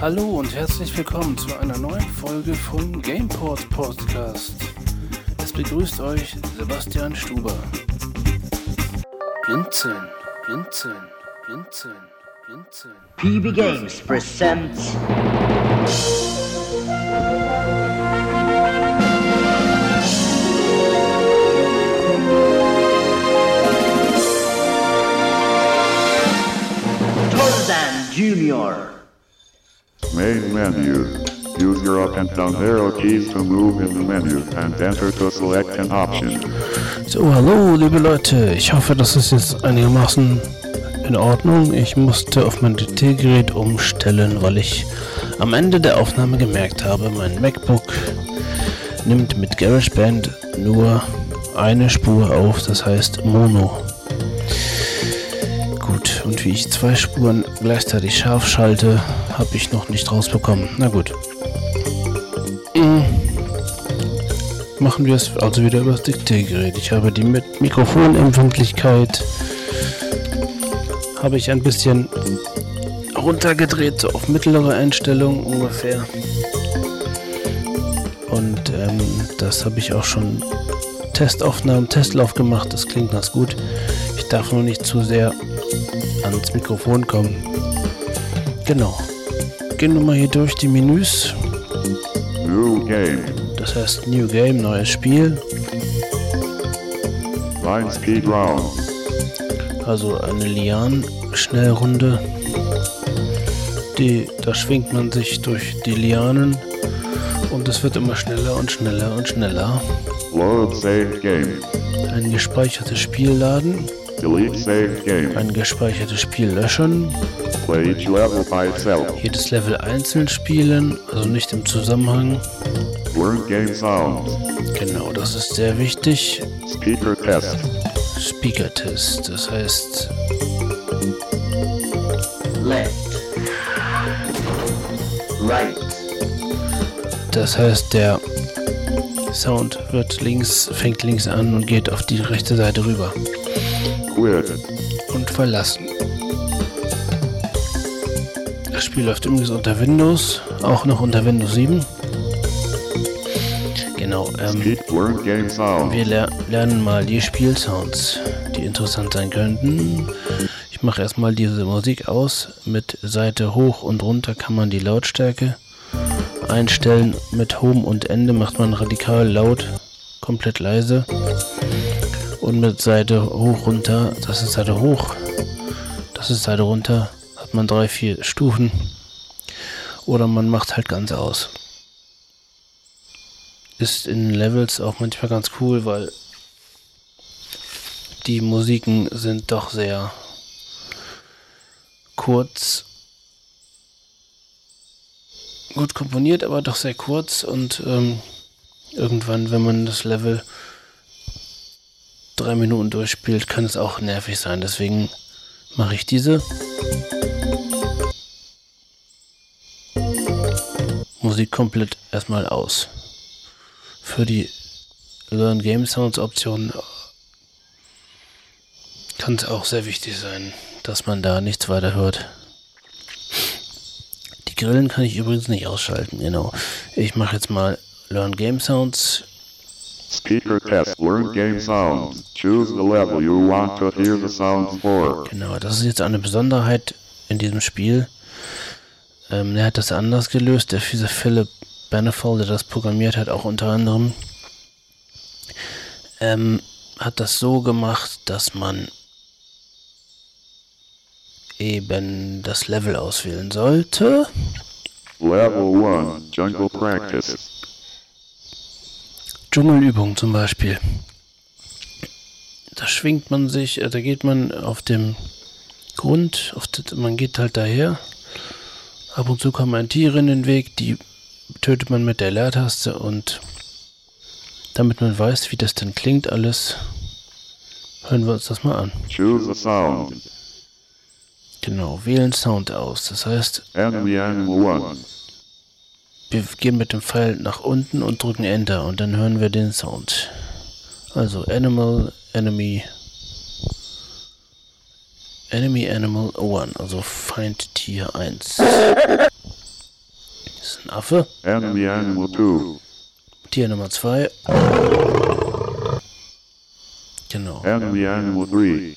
Hallo und herzlich willkommen zu einer neuen Folge vom Gameport Podcast. Es begrüßt euch Sebastian Stuber. Blinzeln, blinzeln, blinzeln, blinzeln. PB Games presents Jr. Main menu. Use your up and down arrow keys to move in the menu and enter to select an option. So, hallo liebe Leute. Ich hoffe, das ist jetzt einigermaßen in Ordnung. Ich musste auf mein DT-Gerät umstellen, weil ich am Ende der Aufnahme gemerkt habe, mein MacBook nimmt mit GarageBand nur eine Spur auf, das heißt Mono. Und wie ich zwei Spuren gleichzeitig scharf schalte, habe ich noch nicht rausbekommen. Na gut. Mm. Machen wir es also wieder über das Diktiergerät. Ich habe die mit Mikrofonempfindlichkeit habe ich ein bisschen runtergedreht, so auf mittlere Einstellung ungefähr. Und ähm, das habe ich auch schon Testaufnahmen, Testlauf gemacht. Das klingt ganz gut. Ich darf nur nicht zu sehr ans Mikrofon kommen. Genau. Gehen wir mal hier durch die Menüs. New game. Das heißt New Game, neues Spiel. Line speed round. Also eine Lianen-Schnellrunde. Die, da schwingt man sich durch die Lianen und es wird immer schneller und schneller und schneller. Load saved game. Ein gespeichertes Spiel laden. Ein gespeichertes Spiel löschen, Play each level by itself. jedes Level einzeln spielen, also nicht im Zusammenhang. Learn game sound. Genau, das ist sehr wichtig. Speaker test. Speaker Test, das heißt, Left. Right. das heißt der Sound wird links, fängt links an und geht auf die rechte Seite rüber. Und verlassen. Das Spiel läuft übrigens unter Windows, auch noch unter Windows 7. Genau, ähm, wir ler lernen mal die Spielsounds, die interessant sein könnten. Ich mache erstmal diese Musik aus. Mit Seite hoch und runter kann man die Lautstärke einstellen. Mit Home und Ende macht man radikal laut, komplett leise. Und mit Seite hoch runter, das ist Seite hoch, das ist Seite runter, hat man drei, vier Stufen. Oder man macht halt ganz aus. Ist in Levels auch manchmal ganz cool, weil die Musiken sind doch sehr kurz. Gut komponiert, aber doch sehr kurz und ähm, irgendwann, wenn man das Level drei Minuten durchspielt, kann es auch nervig sein. Deswegen mache ich diese Musik komplett erstmal aus. Für die Learn Game Sounds Option kann es auch sehr wichtig sein, dass man da nichts weiter hört. Die Grillen kann ich übrigens nicht ausschalten, genau. Ich mache jetzt mal Learn Game Sounds. Speaker test. Learn game sound. Choose the level you want to hear the sounds for. Genau, das ist jetzt eine Besonderheit in diesem Spiel. Ähm, der hat das anders gelöst. Der fiese Philip Benefold, der das programmiert hat, auch unter anderem, ähm, hat das so gemacht, dass man eben das Level auswählen sollte. Level 1. Jungle practice. Dschungelübung zum Beispiel. Da schwingt man sich, äh, da geht man auf dem Grund, auf das, man geht halt daher. Ab und zu kommen ein Tier in den Weg, die tötet man mit der Leertaste und damit man weiß, wie das denn klingt alles, hören wir uns das mal an. Choose a sound. Genau, wählen Sound aus. Das heißt, Enemy animal 1. wir gehen mit dem Pfeil nach unten und drücken Enter und dann hören wir den Sound. Also Animal, Enemy, Enemy Animal 1, also Feind Tier 1. Das ist ein Affe. Enemy Animal 2. Tier Nummer 2. Genau. Enemy Animal 3.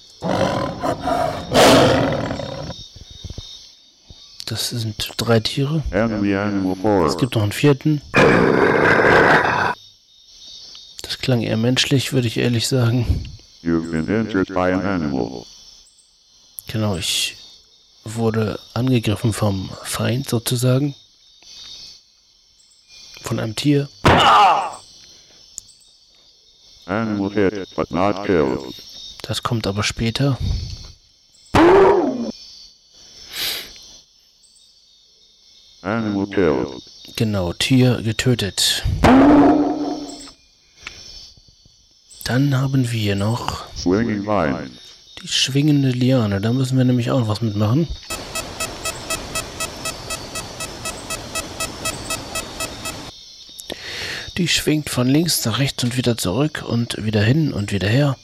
Das sind drei Tiere. Enemy Animal 4. Es gibt noch einen vierten. Das klang eher menschlich, würde ich ehrlich sagen. Genau, ich wurde angegriffen vom Feind sozusagen. Von einem Tier. Das kommt aber später. Animal killed. Genau, Tier getötet. Dann haben wir noch die schwingende Liane. Da müssen wir nämlich auch was mitmachen. Die schwingt von links nach rechts und wieder zurück und wieder hin und wieder her.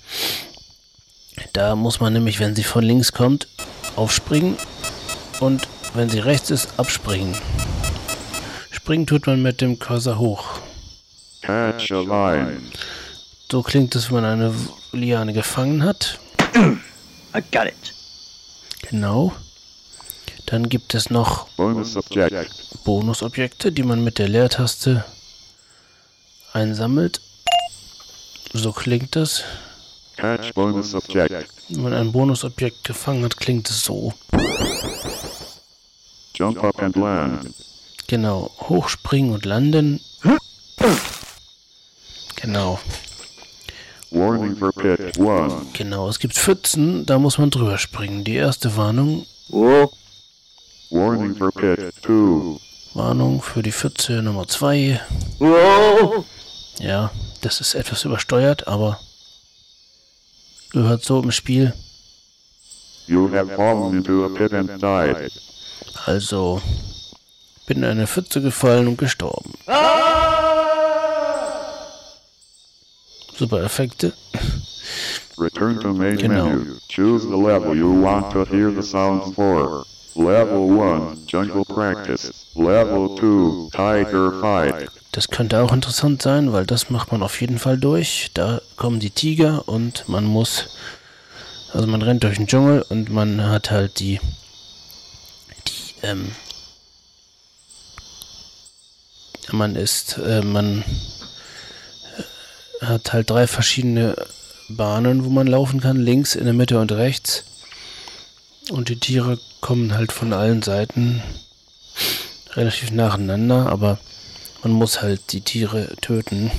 Da muss man nämlich, wenn sie von links kommt, aufspringen und wenn sie rechts ist, abspringen. Springen tut man mit dem Cursor hoch. Catch a line. So klingt es, wenn man eine Liane gefangen hat. I got it. Genau. Dann gibt es noch Bonus object. Bonusobjekte, die man mit der Leertaste einsammelt. So klingt das. Catch bonus object. Wenn man ein Bonusobjekt gefangen hat, klingt es so. Jump up and land. Genau. Hochspringen und landen. Genau. Warning for pit 1. Genau. Es gibt Pfützen, da muss man drüber springen. Die erste Warnung. Warning for pit 2. Warnung für die Pfütze Nummer 2. Whoa. Ja, das ist etwas übersteuert, aber gehört so im Spiel. You have fallen into a pit and died. Also bin in eine Pfütze gefallen und gestorben. Super Effekte. Return to main Genau. menu. Choose the level you want to hear the sounds for. Level 1, Jungle Practice. Level 2, Tiger Fight. Das könnte auch interessant sein, weil das macht man auf jeden Fall durch. Da kommen die Tiger und man muss, also man rennt durch den Dschungel und man hat halt die, die, ähm, man ist, äh, man äh, hat halt drei verschiedene Bahnen, wo man laufen kann, links, in der Mitte und rechts. Und die Tiere kommen halt von allen Seiten relativ nacheinander, aber man muss halt die Tiere töten.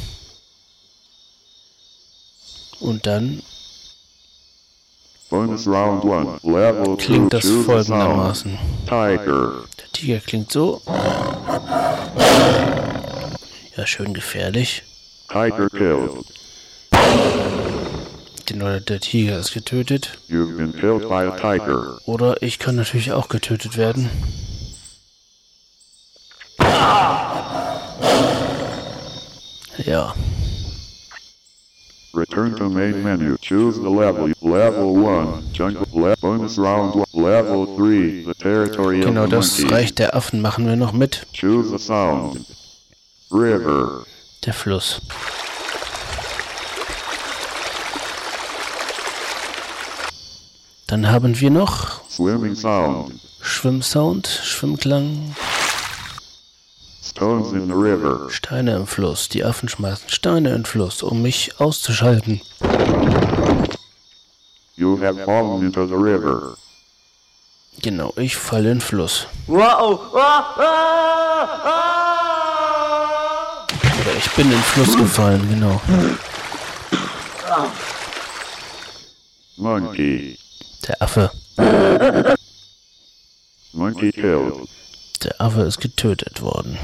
Und dann Bonus Round 1. Level 2, klingt das folgendermaßen. Tiger. Der Tiger klingt so. Ja, schön gefährlich. Tiger killed. Genau, der Tiger ist getötet. You've been killed by a tiger. Oder ich kann natürlich auch getötet werden. Ja, Return to main menu. Choose the level. Level 1, Jungle. Le bonus Round 1. Level 3, the territory genau of the das monkey. Reich der Affen machen wir noch mit. Choose a sound. River. Der Fluss. Dann haben wir noch Swimming sound. Schwimmsound, Schwimmklang, Stones in the river. Steine im Fluss. Die Affen schmeißen Steine in den Fluss, um mich auszuschalten. You have fallen into the river. Genau, ich falle in den Fluss. Ah, ah, ah. Oder ich bin in den Fluss gefallen, genau. Monkey. Der Affe. Monkey killed. Der Affe ist getötet worden.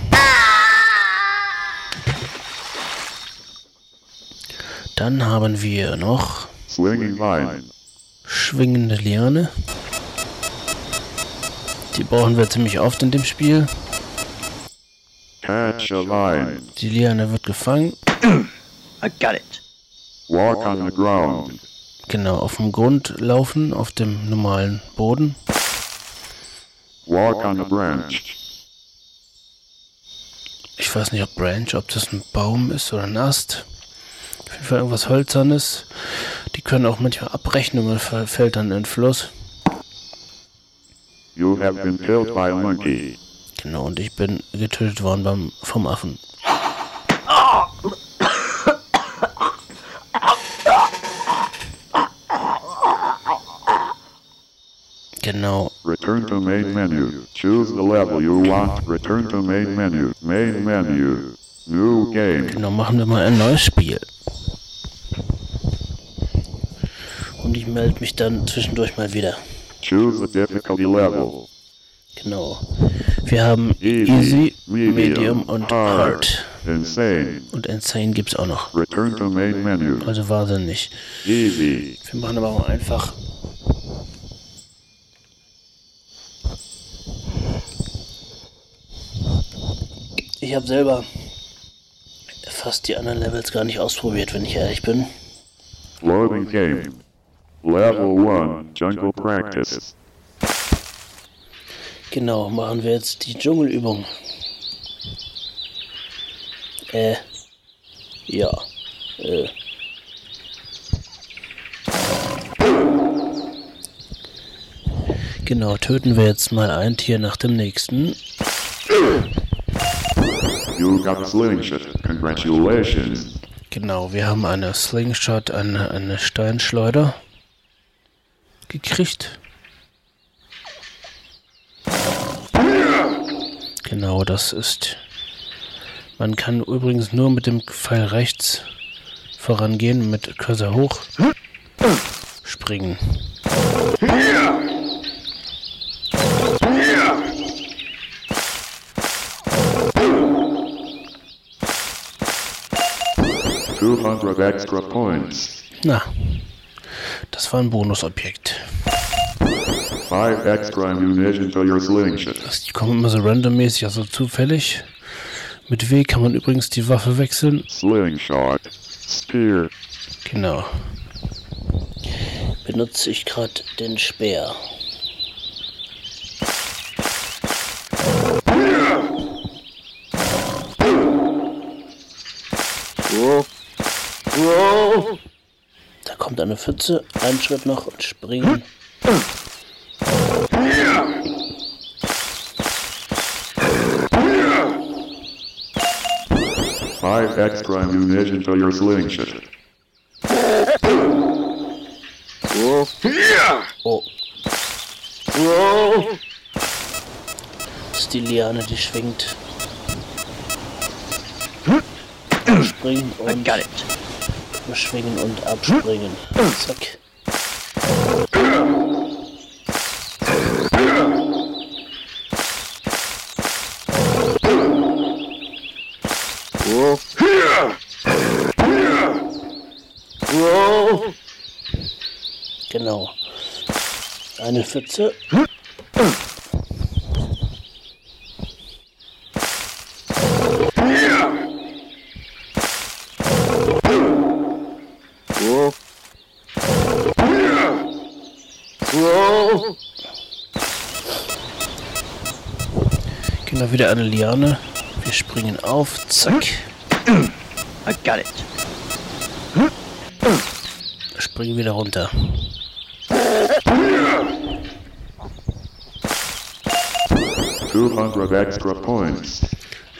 Dann haben wir noch schwingende Liane. Die brauchen wir ziemlich oft in dem Spiel. Catch a line. Die Liane wird gefangen. I got it. Walk on the ground. Genau, auf dem Grund laufen, auf dem normalen Boden. Walk on a branch. ich weiß nicht, ob Branch, ob das ein Baum ist oder ein Ast. Auf jeden Fall irgendwas Hölzernes. Die können auch manchmal abbrechen und man fällt dann in den Fluss. You have been killed by a monkey. Genau, und ich bin getötet worden beim, vom Affen. Genau, Return to main menu. Choose the level you want. Return to main menu. Main menu. New game. genau, machen wir mal ein neues Spiel. Und ich melde mich dann zwischendurch mal wieder. Choose the difficulty level. Genau. Wir haben Easy, Medium und Hard. Insane. Und Insane gibt's auch noch. Return to main menu. Also wahnsinnig. Easy. Wir machen aber auch einfach. Ich habe selber fast die anderen Levels gar nicht ausprobiert, wenn ich ehrlich bin. Loading game. Level 1. Jungle practice. Genau, machen wir jetzt die Dschungelübung. Äh. Ja. Äh. Genau, töten wir jetzt mal ein Tier nach dem nächsten. You got slingshot. Congratulations. Genau, wir haben eine Slingshot, eine, eine Steinschleuder gekriegt. Genau, das ist. Man kann übrigens nur mit dem Pfeil rechts vorangehen, mit Cursor hoch springen. Two hundred extra points. Na, das war ein Bonusobjekt. Five extra ammunition to your slingshot. Das, die kommen immer so randommäßig, also zufällig. Mit W kann man übrigens die Waffe wechseln. Slingshot. Spear. Genau. Benutze ich gerade den Speer. Da kommt eine Pfütze, einen Schritt noch und springen. Five extra ammunition to your slingshot. Oh, das ist die Liane, die schwingt. Springen I und got it. Schwingen und abspringen. Zack. Genau. Eine Pfütze. Wieder eine Liane. Wir springen auf. Zack. I got it. Springen wieder runter.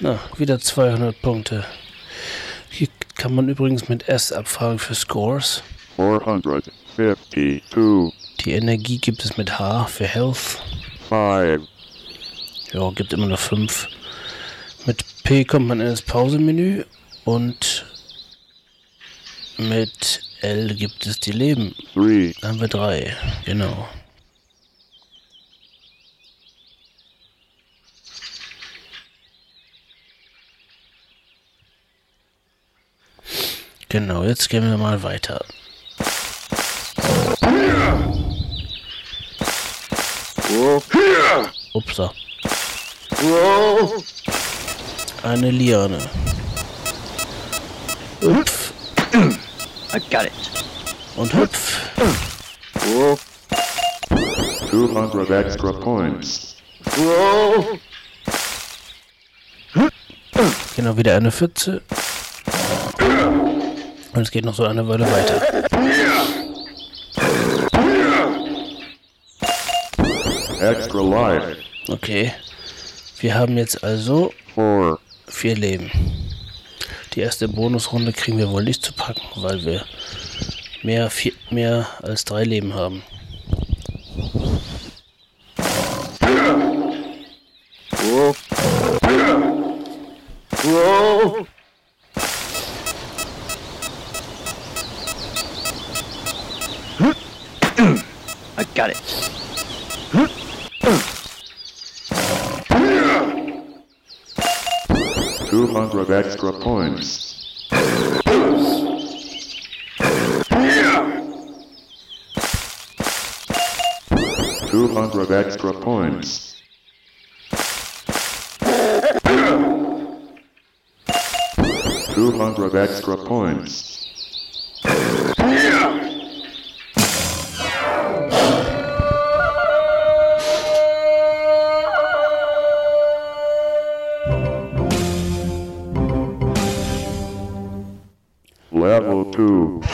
Na, wieder 200 Punkte. Hier kann man übrigens mit S abfragen für Scores. Four hundred fifty-two. Die Energie gibt es mit H für Health. Five. Ja, gibt immer nur 5. Mit P kommt man in das Pausemenü und mit L gibt es die Leben. Three. Da haben wir drei. Genau. Genau, jetzt gehen wir mal weiter. Upsa. Whoa. Eine Liane. Hüpf I got it. und hüpf. Whoa. Two hundred extra points. Whoa. Genau, wieder eine Pfütze. Und es geht noch so eine Weile weiter. Extra life. Okay. Wir haben jetzt also 4. vier Leben. Die erste Bonusrunde kriegen wir wohl nicht zu packen, weil wir mehr, vier, mehr als drei Leben haben. I got it.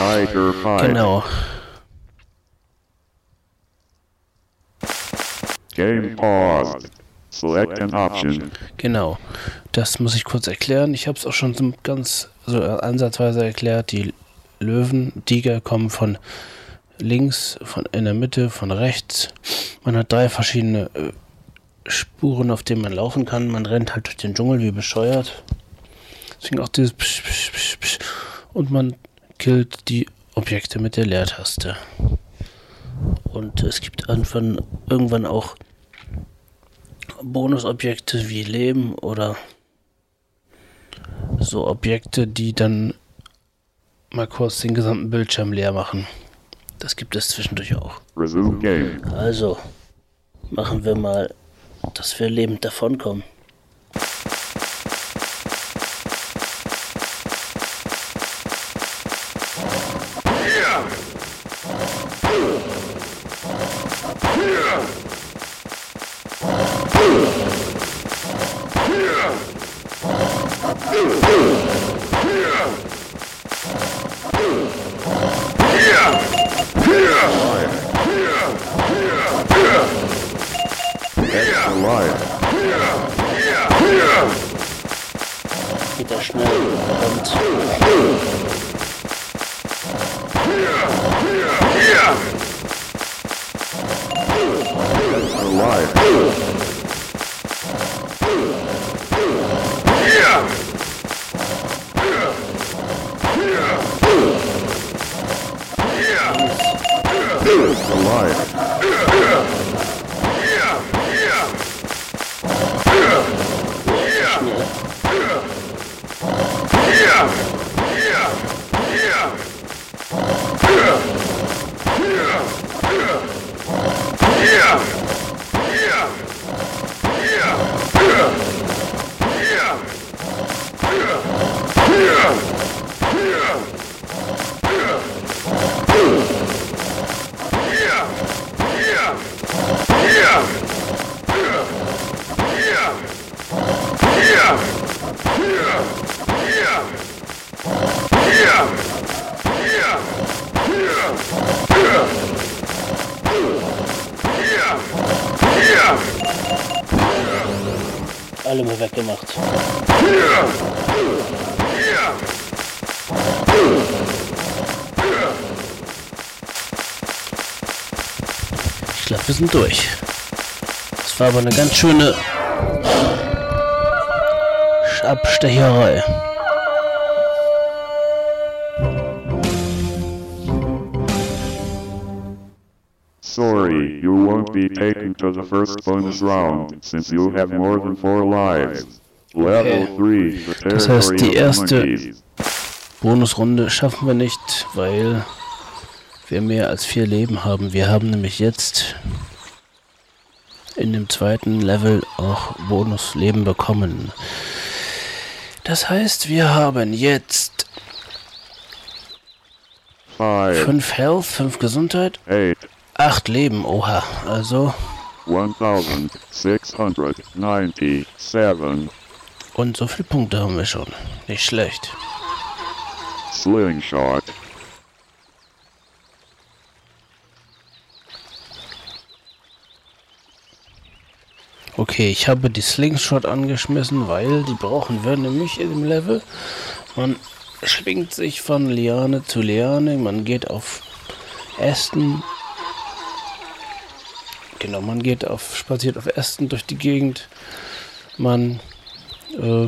Tiger 5. Genau. Game paused. Select an option. Genau. Das muss ich kurz erklären. Ich habe es auch schon so ganz so ansatzweise erklärt. Die Löwen, Tiger kommen von links, von in der Mitte, von rechts. Man hat drei verschiedene äh, Spuren, auf denen man laufen kann. Man rennt halt durch den Dschungel wie bescheuert. Deswegen auch dieses Psch, Psch, Psch, Psch. und man killt die Objekte mit der Leertaste. Und es gibt irgendwann, irgendwann auch Bonusobjekte wie Leben oder so Objekte, die dann mal kurz den gesamten Bildschirm leer machen. Das gibt es zwischendurch auch. Also, machen wir mal, dass wir lebend davonkommen. Oh, oh, oh. Alle mal weggemacht. Ich glaube, wir sind durch. Das war aber eine ganz schöne Abstecherei. Sorry, you won't be taken the first bonus round, since you have more than four lives. Level 3, the Das heißt, territory die of erste- monkeys. Bonusrunde schaffen wir nicht, weil wir mehr als vier Leben haben. Wir haben nämlich jetzt in dem zweiten Level auch Bonusleben bekommen. Das heißt, wir haben jetzt Five, 5 Health, 5 Gesundheit, eight, 8 Leben. Oha, also 1697. Und so viele Punkte haben wir schon. Nicht schlecht. Slingshot. Okay, ich habe die Slingshot angeschmissen, weil die brauchen wir nämlich in dem Level. Man schwingt sich von Liane zu Liane, man geht auf Ästen. Genau, man geht auf, spaziert auf Ästen durch die Gegend. Man äh,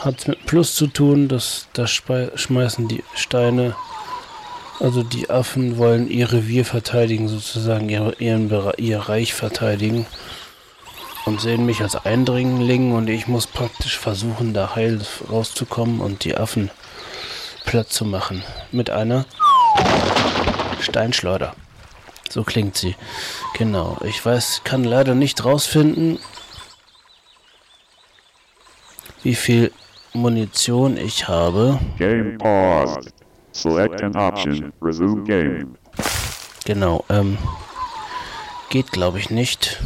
hat es mit Plus zu tun, das, das schmeißen die Steine. Also die Affen wollen ihr Revier verteidigen, sozusagen ihr, ihren, ihr Reich verteidigen und sehen mich als Eindringling und ich muss praktisch versuchen, da heil rauszukommen und die Affen platt zu machen. Mit einer Steinschleuder. So klingt sie. Genau. Ich weiß, kann leider nicht rausfinden, wie viel Munition ich habe. Game paused. Select an option. Resume game. Genau. Ähm, geht glaube ich nicht.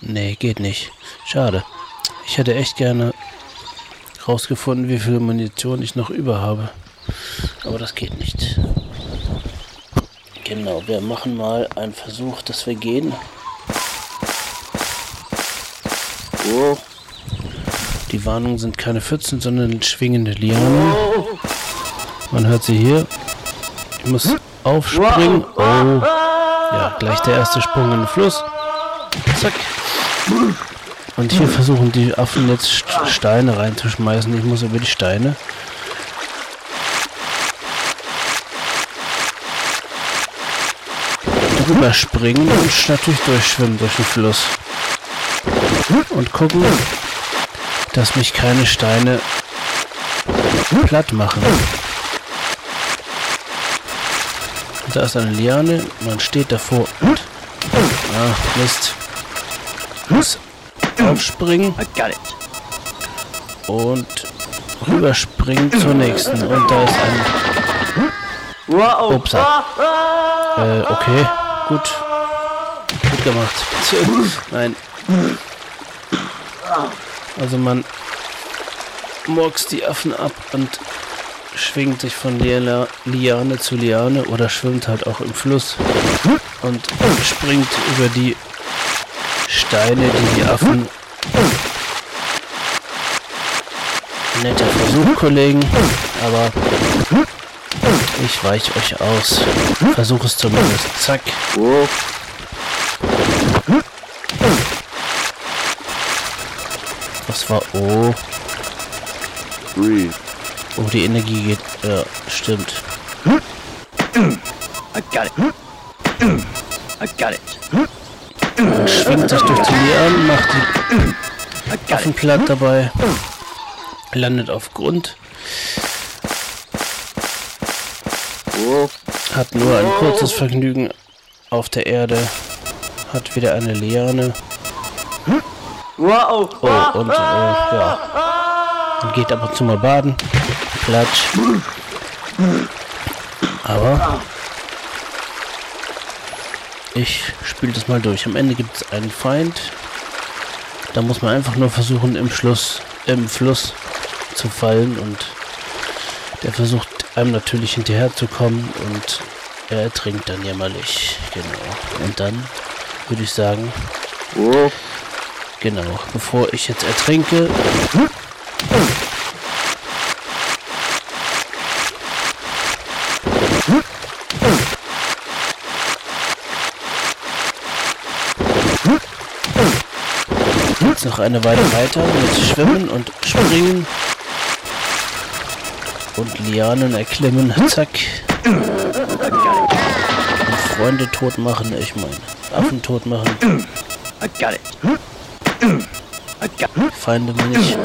Nee, geht nicht. Schade. Ich hätte echt gerne rausgefunden, wie viel Munition ich noch über habe. Aber das geht nicht. Genau, wir machen mal einen Versuch, dass wir gehen. Oh. Die Warnungen sind keine Pfützen, sondern schwingende Lianen. Man hört sie hier. Ich muss aufspringen. Oh. Ja, gleich der erste Sprung in den Fluss. Zack. Und hier versuchen die Affen jetzt Steine reinzuschmeißen. Ich muss über die Steine. Drüber springen und natürlich durchschwimmen durch den Fluss. Und gucken, dass mich keine Steine platt machen. Da ist eine Liane, man steht davor und... Ah, Mist muss aufspringen und rüberspringen zur nächsten. Und da ist ein Upsa. Äh, okay, gut. Gut gemacht. Nein. Also man morgst die Affen ab und schwingt sich von Liane zu Liane oder schwimmt halt auch im Fluss und springt über die Steine, die die Affen. Netter Versuch, Kollegen, aber ich weiche euch aus. Versuch es zumindest. Zack. Was war O? Oh, die Energie geht. Ja, stimmt. I got it. I got it schwingt sich durch die Lianen, macht die Affen platt dabei, landet auf Grund. Hat nur ein kurzes Vergnügen auf der Erde, hat wieder eine Liane. Oh, und äh, ja. Und geht ab und zu mal baden. Platsch. Aber ich spiele das mal durch. Am Ende gibt es einen Feind. Da muss man einfach nur versuchen, im Schluss, im Fluss zu fallen und der versucht einem natürlich hinterher zu kommen und er ertrinkt dann jämmerlich. Genau. Und dann würde ich sagen, oh. genau, bevor ich jetzt ertrinke, Jetzt noch eine Weile weiter mit Schwimmen und Springen. Und Lianen erklimmen. Zack. Und Freunde tot machen, ich meine. Affen tot machen. Feinde nicht.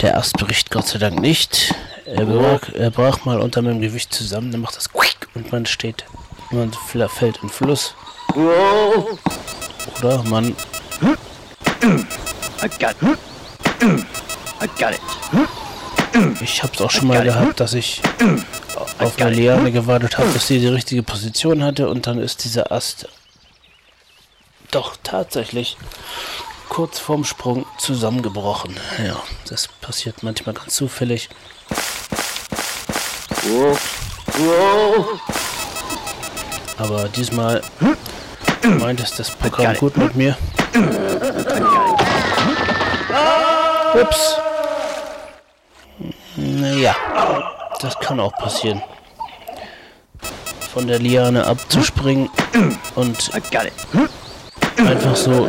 Der Ast bricht Gott sei Dank nicht. Er brach, er brach mal unter meinem Gewicht zusammen, dann macht das Quick und man steht, man fällt in Fluss. Oder man. Ich hab's auch schon mal gehabt, dass ich auf eine Liane gewartet habe, dass sie die richtige Position hatte und dann ist dieser Ast doch tatsächlich kurz vorm Sprung zusammengebrochen. Ja, das passiert manchmal ganz zufällig. Aber diesmal meint es das Programm gut mit mir. Ups. Naja, das kann auch passieren. Von der Liane abzuspringen und einfach so.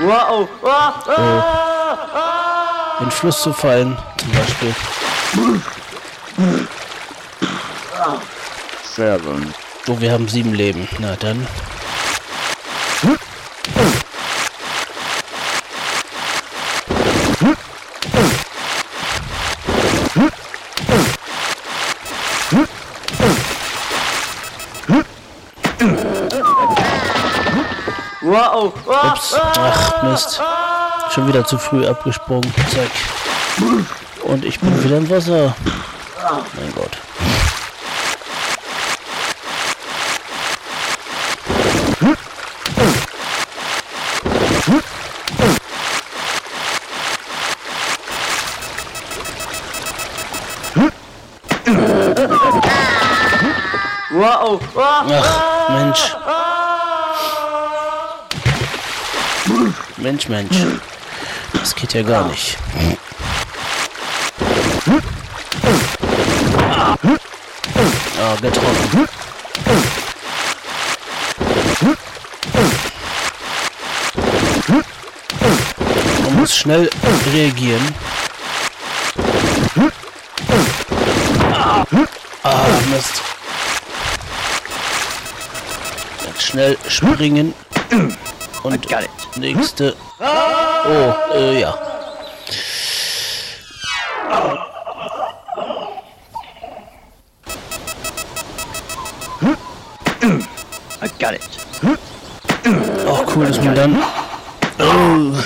Whoa. in den Fluss zu fallen, zum Beispiel. seven, Oh, wir haben sieben Leben. Na dann. Schon wieder zu früh abgesprungen. Zack. Und ich bin wieder im Wasser. Mein Gott. Ach, Mensch. Mensch, Mensch. Das geht ja gar nicht. Ah, getroffen. Man muss schnell reagieren. Ah, Mist. Jetzt schnell springen. Und nächste. Oh, äh, ja. I got it. Auch cool, dass man dann. Oh.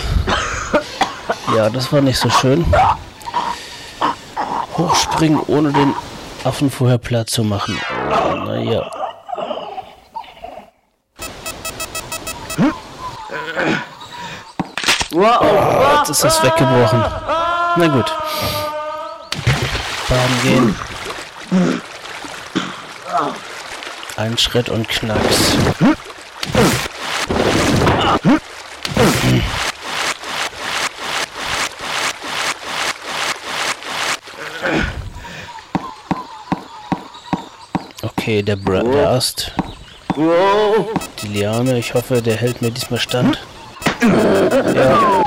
Ja, das war nicht so schön. Hochspringen, ohne den Affen vorher platt zu machen. Oh, naja. Whoa. Jetzt ist das weggebrochen. Na gut. Baden gehen. Ein Schritt und Knacks. Okay, der, Bra der Ast, Whoa. die Liane, ich hoffe, der hält mir diesmal stand. Ja,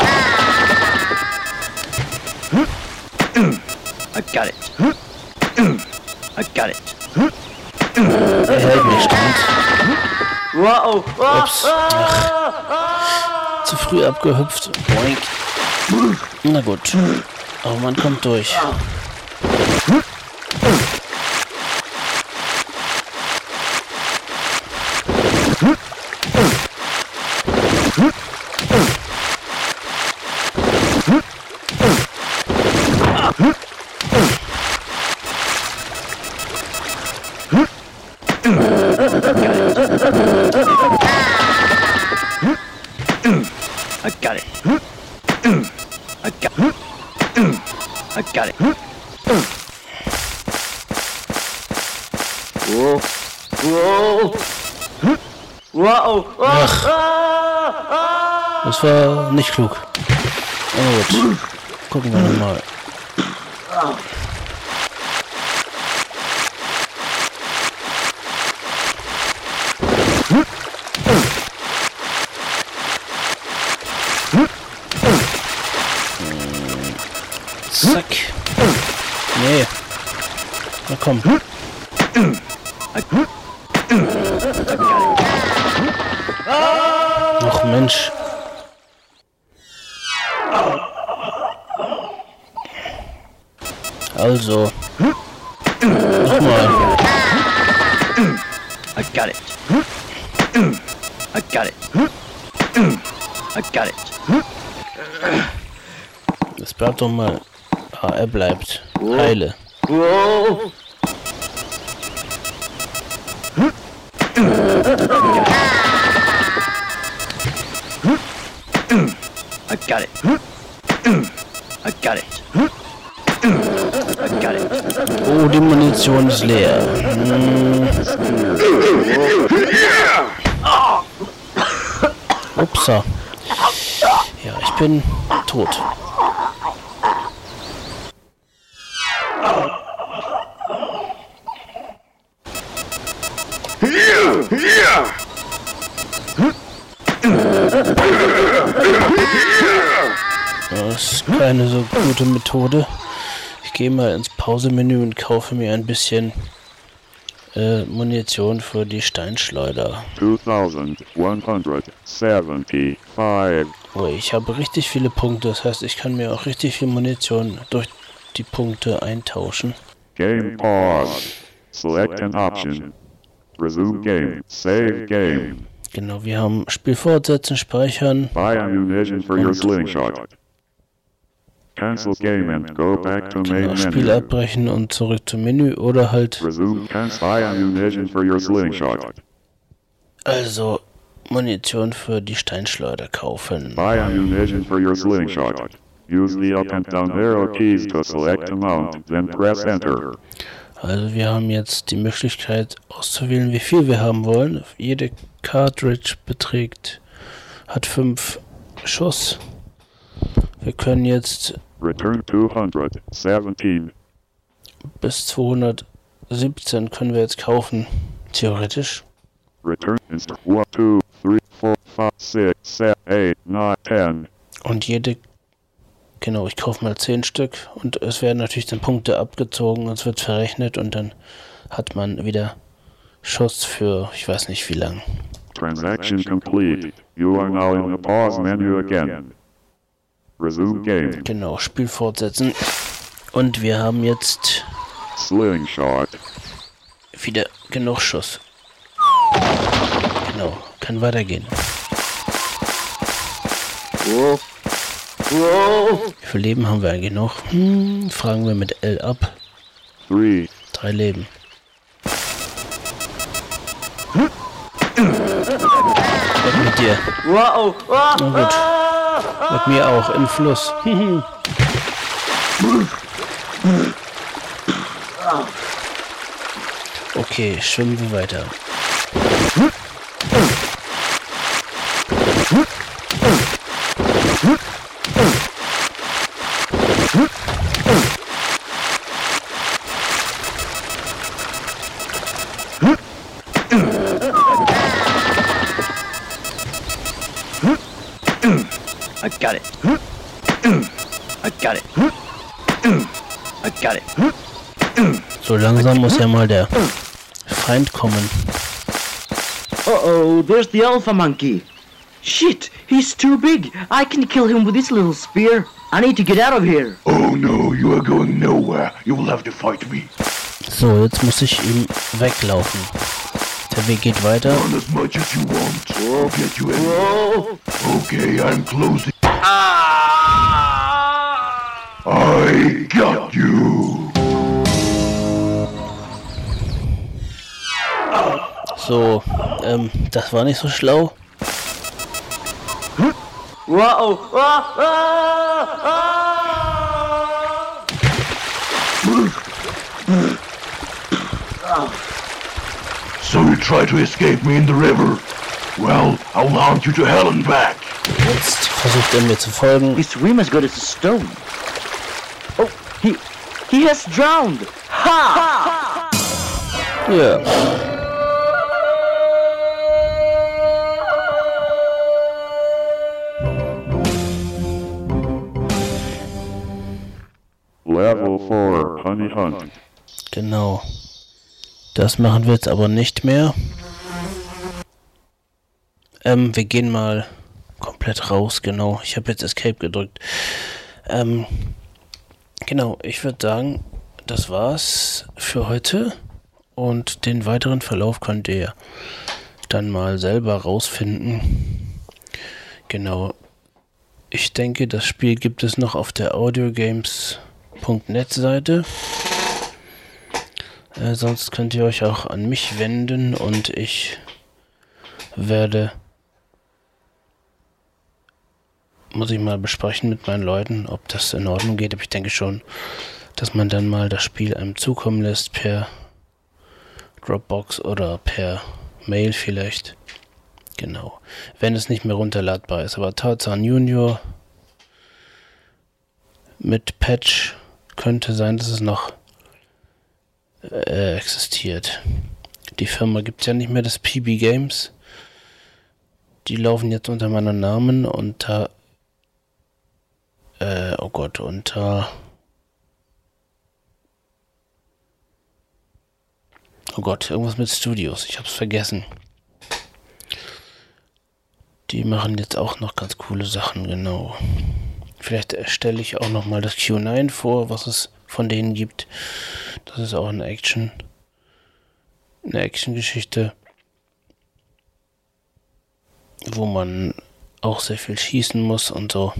I got it. I got it. er hält mir stand. Whoa. Ups. Ach. Zu früh abgehüpft. Boink. Na gut. Aber man kommt durch. Whoa. Whoa. Das war nicht klug. Aber gut. Gucken wir nochmal. Zack. Nee. Na komm. Nochmal. I got it. I got it. I got it. Es bleibt doch mal. Ah, er bleibt. Heile. I got it. I got it. It. Oh, die Munition ist leer. Hm. Upsa. Ja, ich bin tot. Das ist keine so gute Methode. Gehe mal ins Pausemenü und kaufe mir ein bisschen äh, Munition für die Steinschleuder. 2175. Oh, ich habe richtig viele Punkte, das heißt, ich kann mir auch richtig viel Munition durch die Punkte eintauschen. Game pause. Select an option. Resume game. Save game. Genau, wir haben Spiel fortsetzen, speichern. Buy ammunition for your slingshot. Cancel game and go back to main Genau, Spiel menu. abbrechen und zurück zum Menü oder halt, Resume cancel. Buy ammunition for your slingshot. also Munition für die Steinschleuder kaufen. Buy ammunition for your slingshot. Use the up and down arrow keys to select amount, then press enter. Also wir haben jetzt die Möglichkeit auszuwählen, wie viel wir haben wollen. Jede Cartridge beträgt, hat fünf Schuss. Wir können jetzt Return 217. bis 217 können wir jetzt kaufen, theoretisch. Return inst 1, 2, 3, 4, 5, 6, 7, 8, 9, 10. Und jede, genau, ich kaufe mal 10 Stück und es werden natürlich dann Punkte abgezogen und es wird verrechnet und dann hat man wieder Schuss für, ich weiß nicht wie lang. Transaction complete. You are now in the pause menu again. Resume game. Genau, Spiel fortsetzen. Und wir haben jetzt Slingshot. wieder genug Schuss. Genau, kann weitergehen. Wie viel Leben haben wir eigentlich noch? Hm, fragen wir mit L ab. 3. Drei Leben. Was mit dir? Na gut. Mit mir auch, im Fluss. okay, schwimmen wir weiter. Langsam muss ja mal der Feind kommen. Uh-oh, there's the alpha monkey. Shit, he's too big. I can kill him with this little spear. I need to get out of here. Oh no, you are going nowhere. You will have to fight me. So, jetzt muss ich ihm weglaufen. Der Weg geht weiter. Run as much as you want. I'll get you! Okay, I'm closing. I got you. So, ähm, das war nicht so schlau. Whoa! Ah, ah, ah. So you try to escape me in the river? Well, I'll hunt you to hell and back. Jetzt versucht er mir zu folgen. He swim as good as a stone. Oh, he he has drowned. Ha! Ja. Level 4. Honey Hunt. Genau. Das machen wir jetzt aber nicht mehr. Ähm, wir gehen mal komplett raus, genau. Ich habe jetzt Escape gedrückt. Ähm, genau, ich würde sagen, das war's für heute. Und den weiteren Verlauf könnt ihr dann mal selber rausfinden. Genau. Ich denke, das Spiel gibt es noch auf der audiogames.net Seite. Äh, sonst könnt ihr euch auch an mich wenden und ich werde muss ich mal besprechen mit meinen Leuten, ob das in Ordnung geht. Aber ich denke schon, dass man dann mal das Spiel einem zukommen lässt per Dropbox oder per Mail vielleicht. Genau. Wenn es nicht mehr runterladbar ist. Aber Tarzan Junior mit Patch könnte sein, dass es noch äh, existiert. Die Firma gibt es ja nicht mehr, das PB Games. Die laufen jetzt unter meinem Namen unter äh, oh Gott, unter Oh Gott, irgendwas mit Studios. Ich hab's vergessen. Die machen jetzt auch noch ganz coole Sachen, genau. Vielleicht erstelle ich auch noch mal das Q9 vor, was es von denen gibt. Das ist auch eine Action. Eine Action-Geschichte. Wo man auch sehr viel schießen muss und so.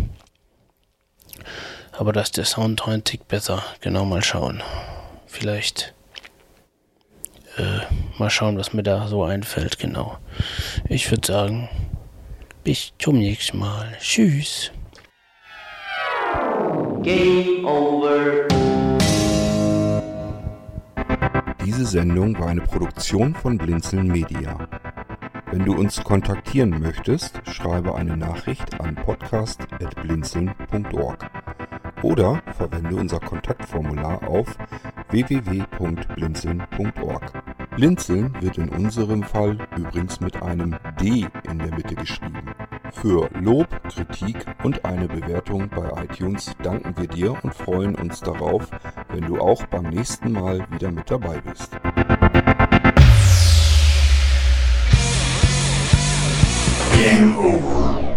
Aber da ist der Sound ein Tick besser. Genau, mal schauen. Vielleicht äh, mal schauen, was mir da so einfällt, genau. Ich würde sagen, bis zum nächsten Mal. Tschüss. Game over. Diese Sendung war eine Produktion von Blinzeln Media. Wenn du uns kontaktieren möchtest, schreibe eine Nachricht an podcast.blinzeln.org oder verwende unser Kontaktformular auf www.blinzeln.org. Blinzeln wird in unserem Fall übrigens mit einem D in der Mitte geschrieben. Für Lob, Kritik und eine Bewertung bei iTunes danken wir dir und freuen uns darauf, wenn du auch beim nächsten Mal wieder mit dabei bist. Game over.